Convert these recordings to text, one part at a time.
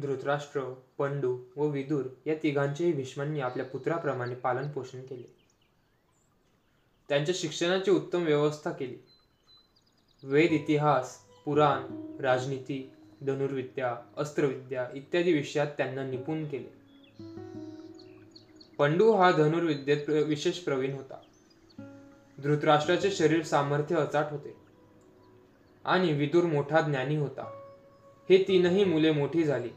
धृतराष्ट्र पंडू व विदुर या तिघांचेही भीष्मांनी आपल्या पुत्राप्रमाणे पालनपोषण केले. त्यांच्या शिक्षणाची उत्तम व्यवस्था केली. वेद इतिहास पुराण राजनीती धनुर्विद्या अस्त्रविद्या इत्यादी विषयात त्यांना निपुण केले. पंडू हा धनुर्विद्येत विशेष प्रवीण होता. धृतराष्ट्राचे शरीर सामर्थ्य अचाट होते. आणि विदुर मोठा ज्ञानी होता. हे तीनही मुले मोठी झाली.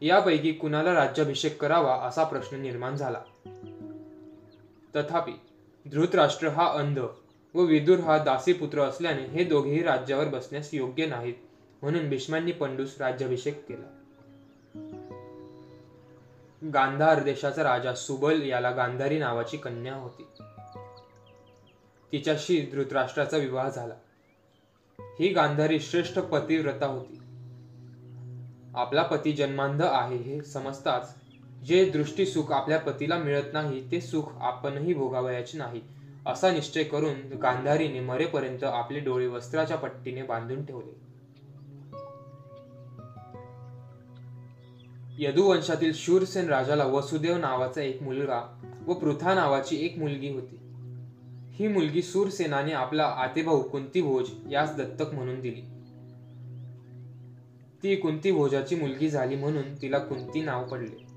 यापैकी कुणाला राज्याभिषेक करावा असा प्रश्न निर्माण झाला. तथापि धृतराष्ट्र हा अंध व विदुर हा दासीपुत्र असल्याने हे दोघेही राज्यावर बसण्यास योग्य नाहीत म्हणून भीष्मांनी पंडूस राज्याभिषेक केला. गांधार देशाचा राजा सुबल याला गांधारी नावाची कन्या होती. तिच्याशी धृतराष्ट्राचा विवाह झाला. ही गांधारी श्रेष्ठ पतिव्रता होती. आपला पती जन्मांध आहे हे समजताच जे दृष्टी सुख आपल्या पतीला मिळत नाही ते सुख आपणही भोगावयाचे नाही असा निश्चय करून गांधारीने मरेपर्यंत आपले डोळे वस्त्राच्या पट्टीने बांधून ठेवले. यदुवंशातील शूरसेन राजाला वसुदेव नावाचा एक मुलगा व पृथा नावाची एक मुलगी होती. ही मुलगी सूरसेनाने आपला आतेभाऊ कुंती भोज यास दत्तक म्हणून दिली. ती कुंती भोजाची मुलगी झाली म्हणून तिला कुंती नाव पडले.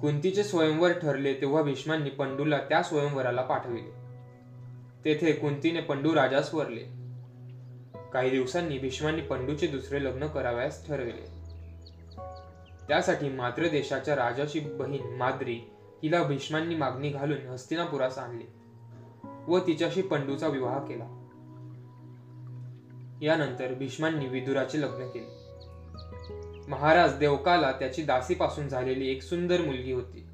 कुंतीचे स्वयंवर ठरले तेव्हा भीष्मांनी पंडूला त्या स्वयंवराला पाठविले. तेथे कुंतीने पंडू राजास वरले काही दिवसांनी भीष्मांनी पंडूचे दुसरे लग्न करावयास ठरविले. त्यासाठी मात्र देशाच्या राजाची बहीण माद्री हिला भीष्मांनी मागणी घालून हस्तिनापुरास आणले व तिच्याशी पंडूचा विवाह केला. यानंतर भीष्मांनी विदुराचे लग्न केले. महाराज देवकाला त्याची दासीपासून झालेली एक सुंदर मुलगी होती.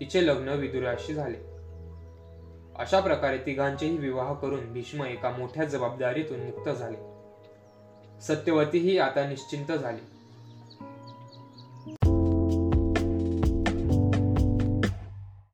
तिचे लग्न विदुराशी झाले. अशा प्रकारे तिघांचेही विवाह करून भीष्म एका मोठ्या जबाबदारीतून मुक्त झाले. सत्यवतीही आता निश्चिंत झाली.